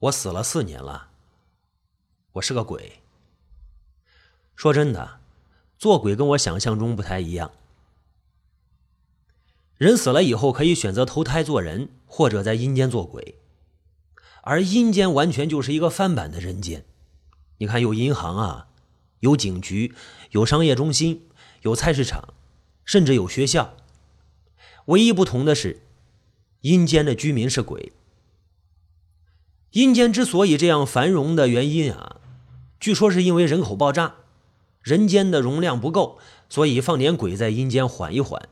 我死了四年了，我是个鬼。说真的，做鬼跟我想象中不太一样。人死了以后可以选择投胎做人，或者在阴间做鬼，而阴间完全就是一个翻版的人间。你看，有银行啊，有警局，有商业中心，有菜市场，甚至有学校。唯一不同的是，阴间的居民是鬼。阴间之所以这样繁荣的原因啊，据说是因为人口爆炸，人间的容量不够，所以放点鬼在阴间缓一缓。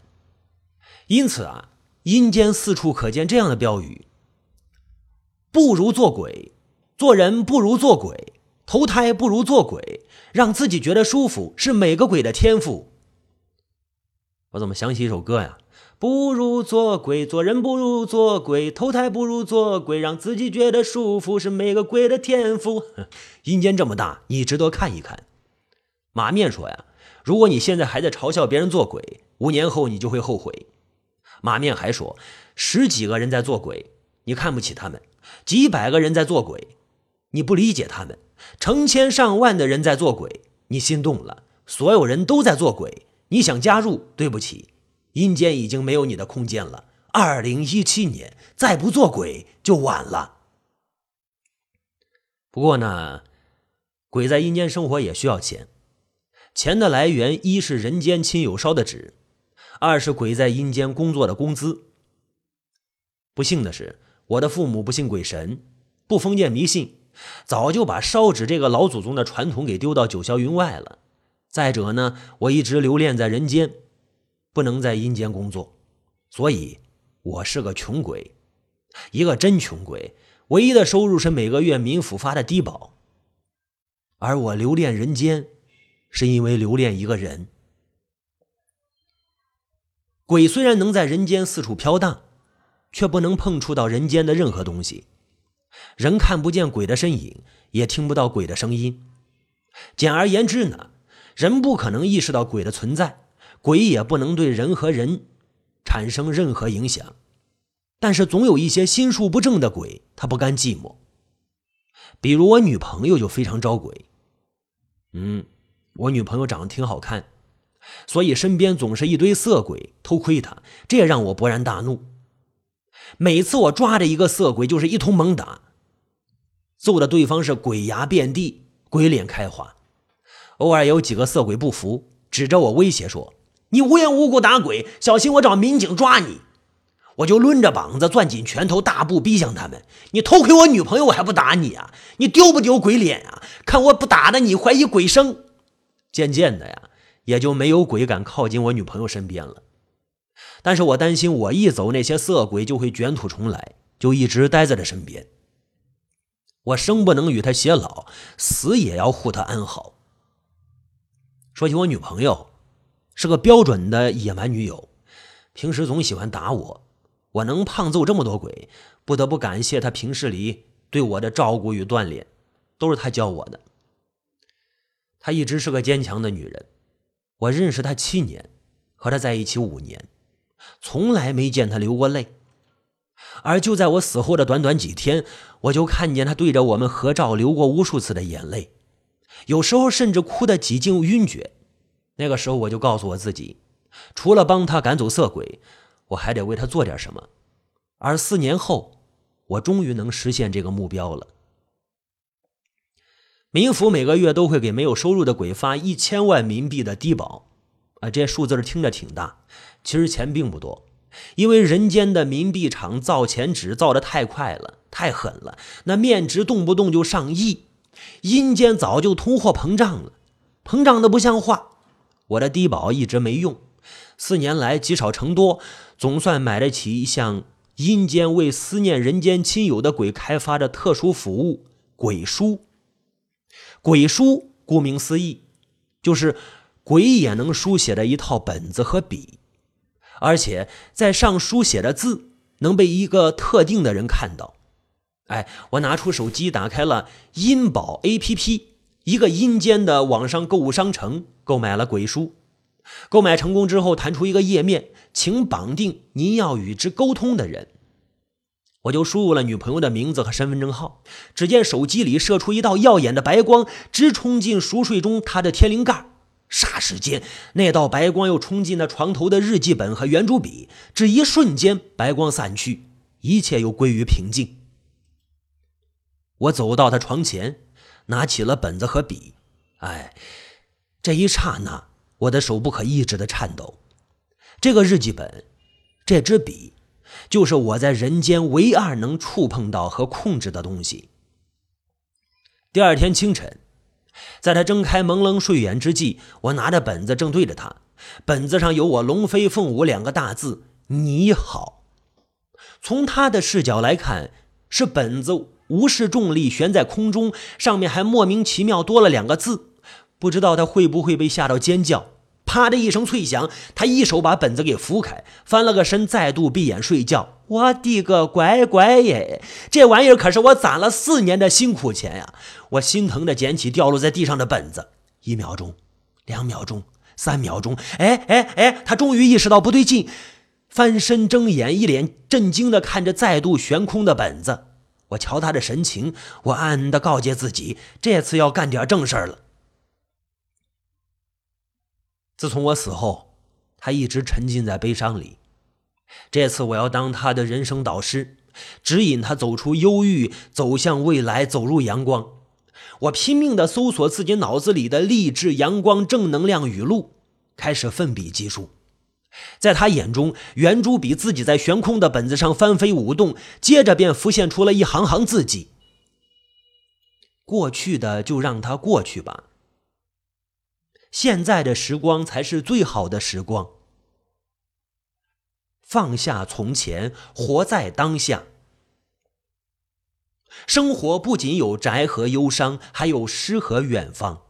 因此啊，阴间四处可见这样的标语：不如做鬼，做人不如做鬼，投胎不如做鬼，让自己觉得舒服是每个鬼的天赋。我怎么想起一首歌呀？不如做鬼，做人不如做鬼，投胎不如做鬼，让自己觉得舒服是每个鬼的天赋。阴间这么大，你值得看一看。马面说呀，如果你现在还在嘲笑别人做鬼，五年后你就会后悔。马面还说，十几个人在做鬼，你看不起他们；几百个人在做鬼，你不理解他们；成千上万的人在做鬼，你心动了；所有人都在做鬼，你想加入，对不起。阴间已经没有你的空间了。二零一七年再不做鬼就晚了。不过呢，鬼在阴间生活也需要钱，钱的来源一是人间亲友烧的纸，二是鬼在阴间工作的工资。不幸的是，我的父母不信鬼神，不封建迷信，早就把烧纸这个老祖宗的传统给丢到九霄云外了。再者呢，我一直留恋在人间。不能在阴间工作，所以我是个穷鬼，一个真穷鬼。唯一的收入是每个月民府发的低保。而我留恋人间，是因为留恋一个人。鬼虽然能在人间四处飘荡，却不能碰触到人间的任何东西。人看不见鬼的身影，也听不到鬼的声音。简而言之呢，人不可能意识到鬼的存在。鬼也不能对人和人产生任何影响，但是总有一些心术不正的鬼，他不甘寂寞。比如我女朋友就非常招鬼。嗯，我女朋友长得挺好看，所以身边总是一堆色鬼偷窥她，这也让我勃然大怒。每次我抓着一个色鬼，就是一通猛打，揍的对方是鬼牙遍地、鬼脸开花。偶尔有几个色鬼不服，指着我威胁说。你无缘无故打鬼，小心我找民警抓你！我就抡着膀子，攥紧拳头，大步逼向他们。你偷窥我女朋友，我还不打你啊？你丢不丢鬼脸啊？看我不打的你怀疑鬼生。渐渐的呀，也就没有鬼敢靠近我女朋友身边了。但是我担心我一走，那些色鬼就会卷土重来，就一直待在他身边。我生不能与他偕老，死也要护他安好。说起我女朋友。是个标准的野蛮女友，平时总喜欢打我。我能胖揍这么多鬼，不得不感谢她平时里对我的照顾与锻炼，都是她教我的。她一直是个坚强的女人。我认识她七年，和她在一起五年，从来没见她流过泪。而就在我死后的短短几天，我就看见她对着我们合照流过无数次的眼泪，有时候甚至哭得几近晕厥。那个时候，我就告诉我自己，除了帮他赶走色鬼，我还得为他做点什么。而四年后，我终于能实现这个目标了。冥府每个月都会给没有收入的鬼发一千万冥币的低保，啊，这数字听着挺大，其实钱并不多，因为人间的冥币厂造钱纸造的太快了，太狠了，那面值动不动就上亿。阴间早就通货膨胀了，膨胀的不像话。我的低保一直没用，四年来积少成多，总算买得起一项阴间为思念人间亲友的鬼开发的特殊服务——鬼书。鬼书顾名思义，就是鬼也能书写的一套本子和笔，而且在上书写的字能被一个特定的人看到。哎，我拿出手机，打开了阴宝 APP。一个阴间的网上购物商城购买了鬼书，购买成功之后弹出一个页面，请绑定您要与之沟通的人。我就输入了女朋友的名字和身份证号。只见手机里射出一道耀眼的白光，直冲进熟睡中他的天灵盖。霎时间，那道白光又冲进了床头的日记本和圆珠笔。只一瞬间，白光散去，一切又归于平静。我走到他床前，拿起了本子和笔。哎，这一刹那，我的手不可抑制的颤抖。这个日记本，这支笔，就是我在人间唯二能触碰到和控制的东西。第二天清晨。在他睁开朦胧睡眼之际，我拿着本子正对着他，本子上有我“龙飞凤舞”两个大字。你好。从他的视角来看，是本子无视重力悬在空中，上面还莫名其妙多了两个字。不知道他会不会被吓到尖叫。啪的一声脆响，他一手把本子给扶开，翻了个身，再度闭眼睡觉。我的个乖乖耶！这玩意儿可是我攒了四年的辛苦钱呀！我心疼的捡起掉落在地上的本子，一秒钟，两秒钟，三秒钟，哎哎哎！他终于意识到不对劲，翻身睁眼，一脸震惊的看着再度悬空的本子。我瞧他的神情，我暗暗的告诫自己，这次要干点正事儿了。自从我死后，他一直沉浸在悲伤里。这次我要当他的人生导师，指引他走出忧郁，走向未来，走入阳光。我拼命地搜索自己脑子里的励志、阳光、正能量语录，开始奋笔疾书。在他眼中，圆珠笔自己在悬空的本子上翻飞舞动，接着便浮现出了一行行字迹：“过去的就让它过去吧。”现在的时光才是最好的时光。放下从前，活在当下。生活不仅有宅和忧伤，还有诗和远方。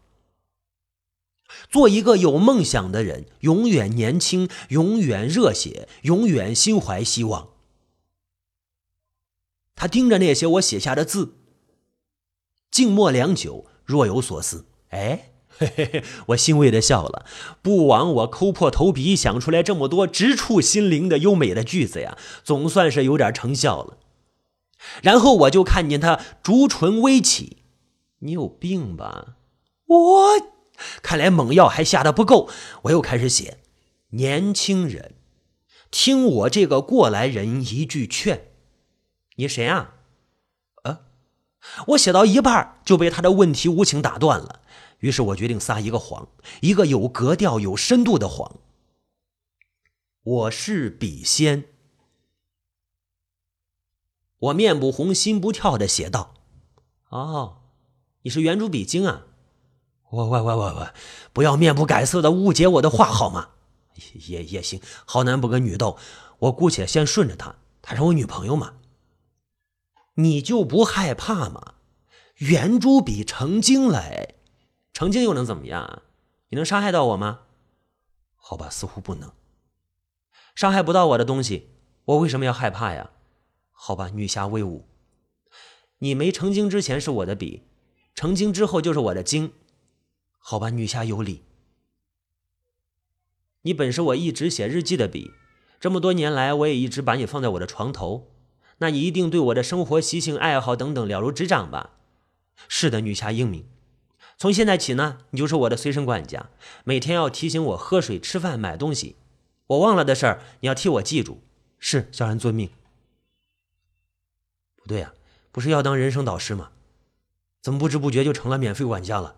做一个有梦想的人，永远年轻，永远热血，永远心怀希望。他盯着那些我写下的字，静默良久，若有所思。哎。嘿嘿嘿，我欣慰的笑了。不枉我抠破头皮想出来这么多直触心灵的优美的句子呀，总算是有点成效了。然后我就看见他竹唇微起，你有病吧？我看来猛药还下的不够，我又开始写。年轻人，听我这个过来人一句劝。你谁啊？啊？我写到一半就被他的问题无情打断了。于是我决定撒一个谎，一个有格调、有深度的谎。我是笔仙。我面不红、心不跳的写道：“哦，你是圆珠笔精啊！我、我、我、我、我，不要面不改色的误解我的话好吗？也、也行，好男不跟女斗，我姑且先顺着她，她是我女朋友嘛。你就不害怕吗？圆珠笔成精了！”成精又能怎么样？你能伤害到我吗？好吧，似乎不能。伤害不到我的东西，我为什么要害怕呀？好吧，女侠威武。你没成精之前是我的笔，成精之后就是我的精。好吧，女侠有理。你本是我一直写日记的笔，这么多年来我也一直把你放在我的床头，那你一定对我的生活习性、爱好等等了如指掌吧？是的，女侠英明。从现在起呢，你就是我的随身管家，每天要提醒我喝水、吃饭、买东西。我忘了的事儿，你要替我记住。是，小人遵命。不对呀，不是要当人生导师吗？怎么不知不觉就成了免费管家了？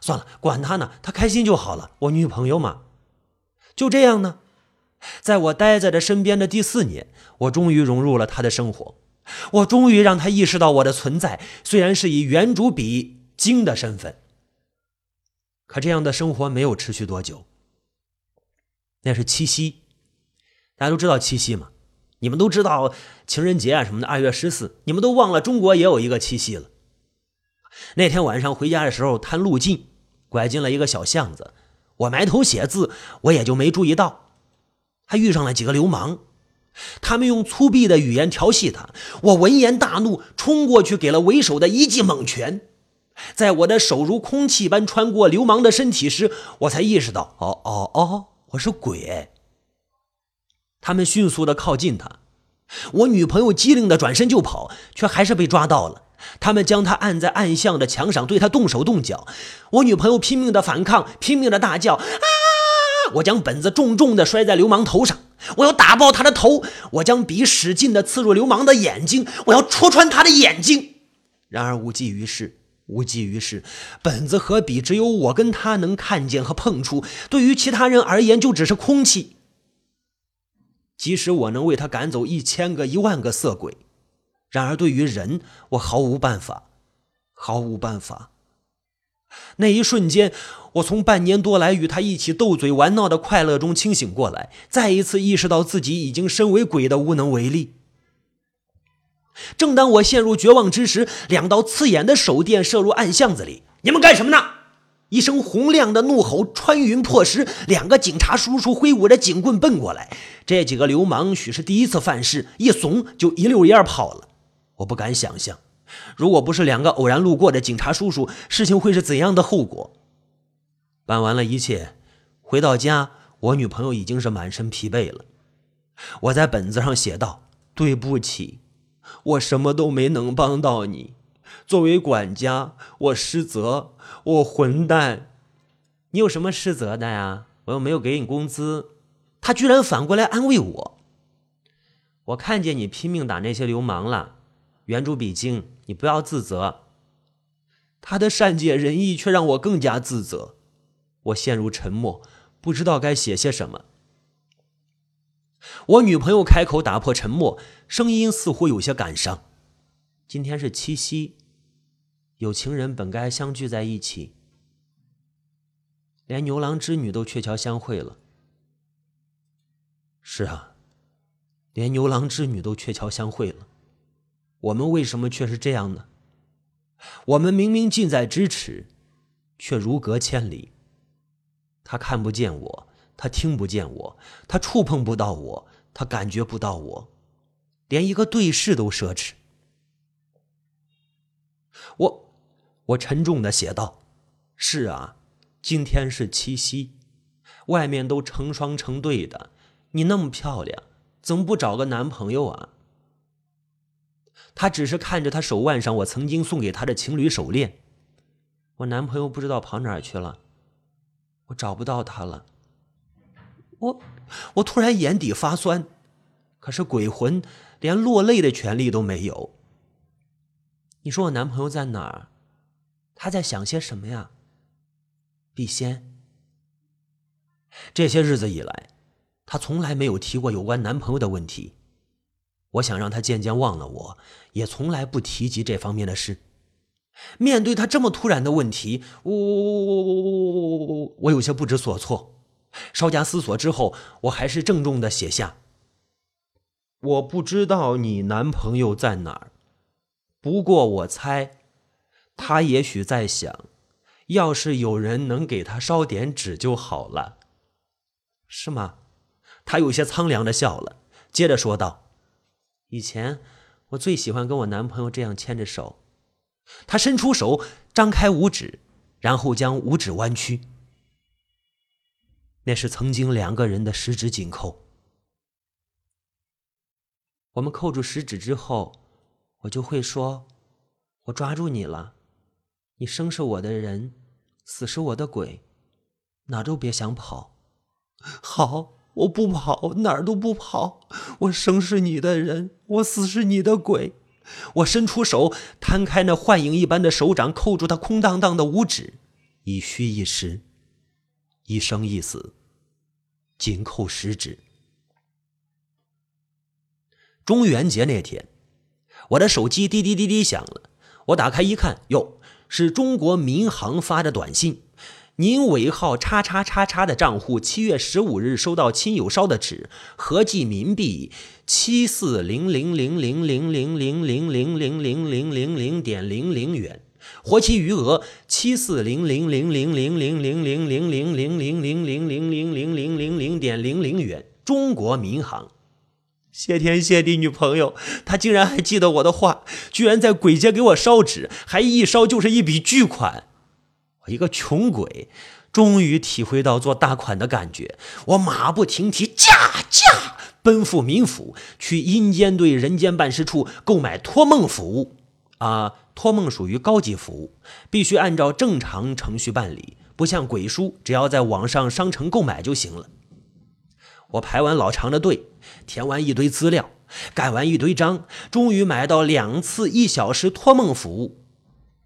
算了，管他呢，他开心就好了。我女朋友嘛，就这样呢。在我待在这身边的第四年，我终于融入了他的生活，我终于让他意识到我的存在，虽然是以圆珠笔。精的身份，可这样的生活没有持续多久。那是七夕，大家都知道七夕嘛？你们都知道情人节啊什么的，二月十四，你们都忘了中国也有一个七夕了。那天晚上回家的时候，探路径，拐进了一个小巷子，我埋头写字，我也就没注意到，还遇上了几个流氓，他们用粗鄙的语言调戏他，我闻言大怒，冲过去给了为首的一记猛拳。在我的手如空气般穿过流氓的身体时，我才意识到，哦哦哦，我是鬼！他们迅速的靠近他，我女朋友机灵的转身就跑，却还是被抓到了。他们将他按在暗巷的墙上，对他动手动脚。我女朋友拼命的反抗，拼命的大叫：“啊！”我将本子重重的摔在流氓头上，我要打爆他的头。我将笔使劲的刺入流氓的眼睛，我要戳穿他的眼睛。然而无济于事，无济于事。本子和笔只有我跟他能看见和碰触，对于其他人而言就只是空气。即使我能为他赶走一千个、一万个色鬼，然而对于人，我毫无办法，毫无办法。那一瞬间，我从半年多来与他一起斗嘴玩闹的快乐中清醒过来，再一次意识到自己已经身为鬼的无能为力。正当我陷入绝望之时，两道刺眼的手电射入暗巷子里。你们干什么呢？一声洪亮的怒吼穿云破石，两个警察叔叔挥舞着警棍奔过来。这几个流氓许是第一次犯事，一怂就一溜烟跑了。我不敢想象，如果不是两个偶然路过的警察叔叔，事情会是怎样的后果。办完了一切，回到家，我女朋友已经是满身疲惫了。我在本子上写道：“对不起，我什么都没能帮到你。作为管家，我失责。”我混蛋！你有什么失责的呀？我又没有给你工资。他居然反过来安慰我。我看见你拼命打那些流氓了，原主笔经，你不要自责。他的善解人意却让我更加自责。我陷入沉默，不知道该写些什么。我女朋友开口打破沉默，声音似乎有些感伤。今天是七夕。有情人本该相聚在一起，连牛郎织女都鹊桥相会了。是啊，连牛郎织女都鹊桥相会了，我们为什么却是这样呢？我们明明近在咫尺，却如隔千里。他看不见我，他听不见我，他触碰不到我，他感觉不到我，连一个对视都奢侈。我。我沉重的写道：“是啊，今天是七夕，外面都成双成对的，你那么漂亮，怎么不找个男朋友啊？”他只是看着他手腕上我曾经送给他的情侣手链，我男朋友不知道跑哪儿去了，我找不到他了。我，我突然眼底发酸，可是鬼魂连落泪的权利都没有。你说我男朋友在哪儿？他在想些什么呀？笔仙。这些日子以来，他从来没有提过有关男朋友的问题。我想让他渐渐忘了我，也从来不提及这方面的事。面对他这么突然的问题，我我我我我我我我有些不知所措。稍加思索之后，我还是郑重的写下：“我不知道你男朋友在哪儿，不过我猜。”他也许在想，要是有人能给他烧点纸就好了，是吗？他有些苍凉的笑了，接着说道：“以前我最喜欢跟我男朋友这样牵着手。”他伸出手，张开五指，然后将五指弯曲，那是曾经两个人的十指紧扣。我们扣住十指之后，我就会说：“我抓住你了。”你生是我的人，死是我的鬼，哪都别想跑。好，我不跑，哪儿都不跑。我生是你的人，我死是你的鬼。我伸出手，摊开那幻影一般的手掌，扣住他空荡荡的五指，一虚一实，一生一死，紧扣十指。中元节那天，我的手机滴滴滴滴响了，我打开一看，哟。是中国民航发的短信，您尾号叉叉叉叉的账户七月十五日收到亲友烧的纸，合计冥币七四零零零零零零零零零零零零零零点零零元，活期余额七四零零零零零零零零零零零零零零零零零零零点零零元，中国民航。谢天谢地，女朋友，她竟然还记得我的话，居然在鬼街给我烧纸，还一烧就是一笔巨款。一个穷鬼，终于体会到做大款的感觉。我马不停蹄，驾驾奔赴冥府，去阴间对人间办事处购买托梦服务。啊，托梦属于高级服务，必须按照正常程序办理，不像鬼书，只要在网上商城购买就行了。我排完老长的队，填完一堆资料，盖完一堆章，终于买到两次一小时托梦服务。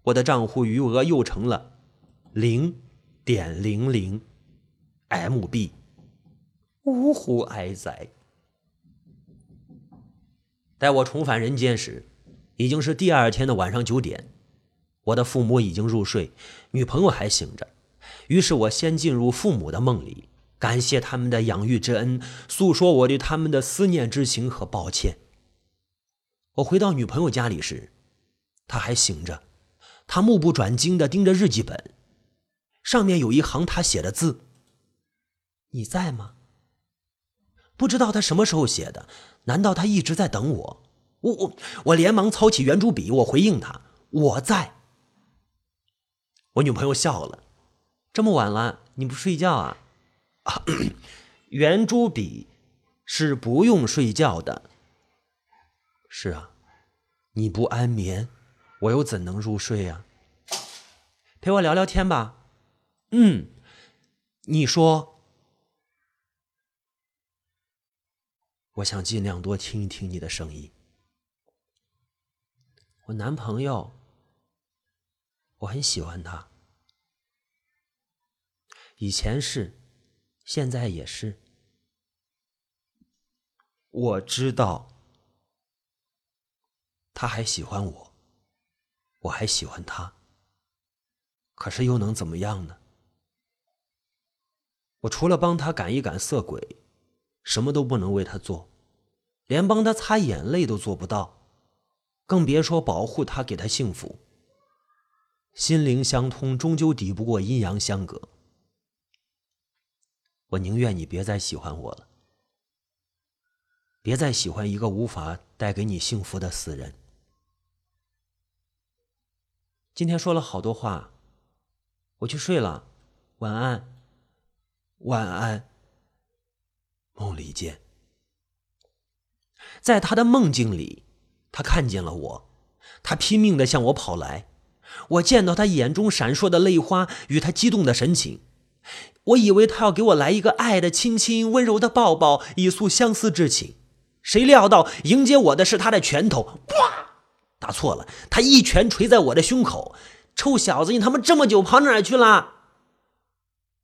我的账户余额又成了零点零零 MB，呜呼哀哉！待我重返人间时，已经是第二天的晚上九点。我的父母已经入睡，女朋友还醒着。于是我先进入父母的梦里，感谢他们的养育之恩，诉说我对他们的思念之情和抱歉。我回到女朋友家里时，她还醒着，她目不转睛地盯着日记本，上面有一行他写的字：“你在吗？”不知道他什么时候写的，难道他一直在等我？我我我连忙操起圆珠笔，我回应他：“我在。”我女朋友笑了：“这么晚了，你不睡觉啊？”啊，圆珠笔是不用睡觉的。是啊，你不安眠，我又怎能入睡呀？陪我聊聊天吧。嗯，你说，我想尽量多听一听你的声音。我男朋友，我很喜欢他，以前是，现在也是。我知道。他还喜欢我，我还喜欢他。可是又能怎么样呢？我除了帮他赶一赶色鬼，什么都不能为他做，连帮他擦眼泪都做不到，更别说保护他、给他幸福。心灵相通，终究抵不过阴阳相隔。我宁愿你别再喜欢我了，别再喜欢一个无法带给你幸福的死人。今天说了好多话，我去睡了，晚安，晚安，梦里见。在他的梦境里，他看见了我，他拼命的向我跑来，我见到他眼中闪烁的泪花与他激动的神情，我以为他要给我来一个爱的亲亲、温柔的抱抱，以诉相思之情，谁料到迎接我的是他的拳头，哇！打错了，他一拳捶在我的胸口。臭小子，你他妈这么久跑哪儿去了？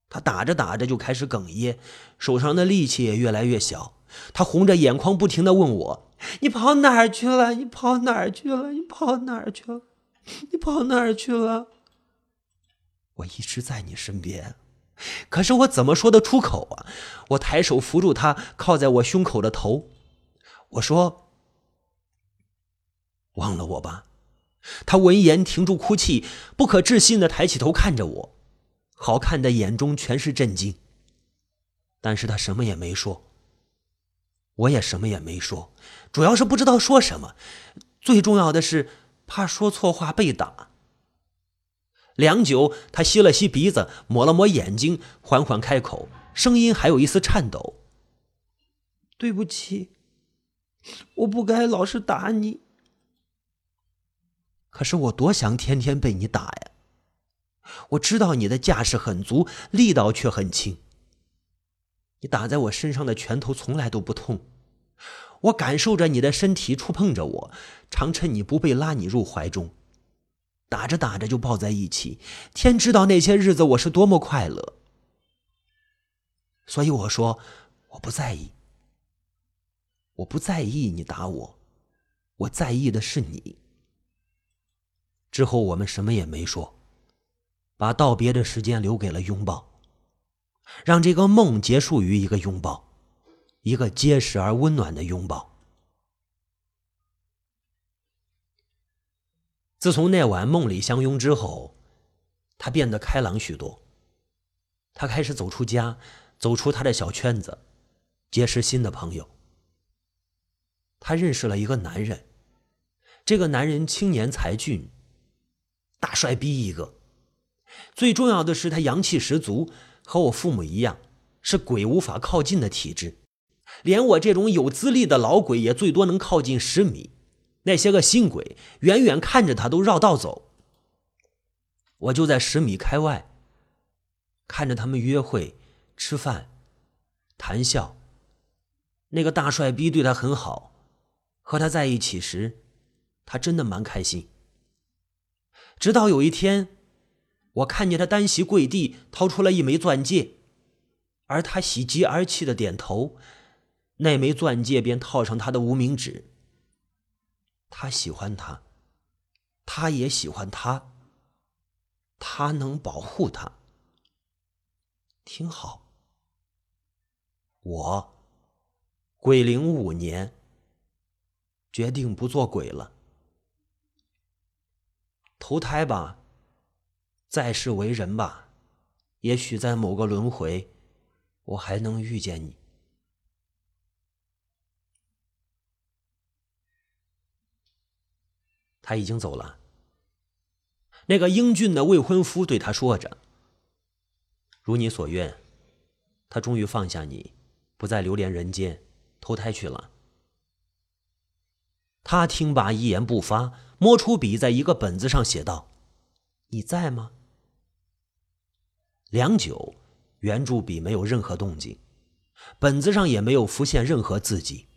他打着打着就开始哽咽，手上的力气也越来越小。他红着眼眶，不停的问我：“你跑哪儿去了？你跑哪儿去了？你跑哪儿去了？你跑哪儿去了？”我一直在你身边，可是我怎么说得出口啊？我抬手扶住他靠在我胸口的头，我说。忘了我吧。他闻言停住哭泣，不可置信的抬起头看着我，好看的眼中全是震惊。但是他什么也没说，我也什么也没说，主要是不知道说什么，最重要的是怕说错话被打。良久，他吸了吸鼻子，抹了抹眼睛，缓缓开口，声音还有一丝颤抖：“对不起，我不该老是打你。”可是我多想天天被你打呀！我知道你的架势很足，力道却很轻。你打在我身上的拳头从来都不痛，我感受着你的身体触碰着我，常趁你不备拉你入怀中，打着打着就抱在一起。天知道那些日子我是多么快乐。所以我说我不在意，我不在意你打我，我在意的是你。之后我们什么也没说，把道别的时间留给了拥抱，让这个梦结束于一个拥抱，一个结实而温暖的拥抱。自从那晚梦里相拥之后，他变得开朗许多。他开始走出家，走出他的小圈子，结识新的朋友。他认识了一个男人，这个男人青年才俊。大帅逼一个，最重要的是他阳气十足，和我父母一样，是鬼无法靠近的体质。连我这种有资历的老鬼也最多能靠近十米，那些个新鬼远远看着他都绕道走。我就在十米开外，看着他们约会、吃饭、谈笑。那个大帅逼对他很好，和他在一起时，他真的蛮开心。直到有一天，我看见他单膝跪地，掏出了一枚钻戒，而他喜极而泣的点头。那枚钻戒便套上他的无名指。他喜欢他，他也喜欢他。他能保护他，挺好。我鬼灵五年，决定不做鬼了，投胎吧，再世为人吧，也许在某个轮回，我还能遇见你。他已经走了。那个英俊的未婚夫对他说着：“如你所愿，他终于放下你，不再流连人间，投胎去了。”他听罢一言不发，摸出笔，在一个本子上写道：“你在吗？”良久，圆珠笔没有任何动静，本子上也没有浮现任何字迹。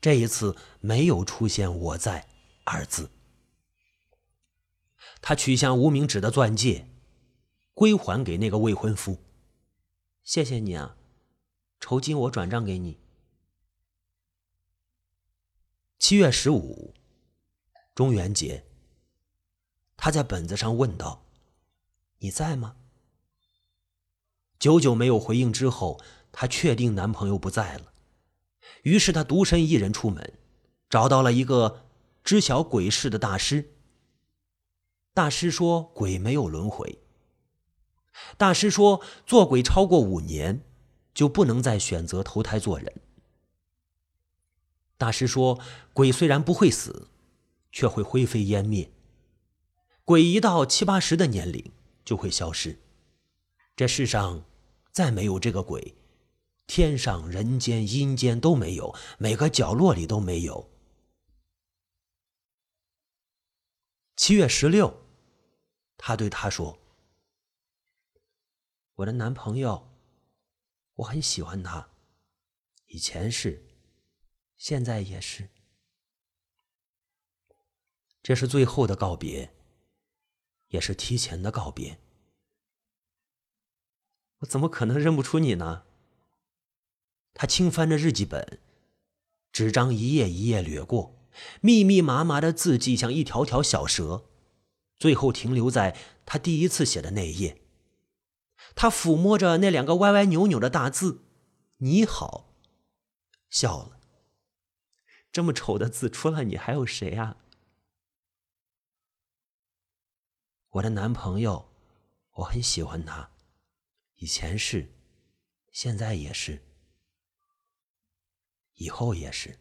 这一次，没有出现“我在”二字。他取下无名指的钻戒，归还给那个未婚夫。谢谢你啊，酬金我转账给你。七月十五，中元节。他在本子上问道：“你在吗？”久久没有回应之后，她确定男朋友不在了，于是她独身一人出门，找到了一个知晓鬼事的大师。大师说：“鬼没有轮回。”大师说：“做鬼超过五年，就不能再选择投胎做人。”大师说：“鬼虽然不会死，却会灰飞烟灭。鬼一到七八十的年龄就会消失，这世上再没有这个鬼，天上、人间、阴间都没有，每个角落里都没有。”七月十六，他对他说：“我的男朋友，我很喜欢他，以前是，现在也是。这是最后的告别，也是提前的告别。我怎么可能认不出你呢？”他轻翻着日记本，纸张一页一页掠过。密密麻麻的字迹像一条条小蛇，最后停留在他第一次写的那一页。他抚摸着那两个歪歪扭扭的大字“你好”，笑了。这么丑的字，除了你还有谁啊？我的男朋友，我很喜欢他，以前是，现在也是，以后也是。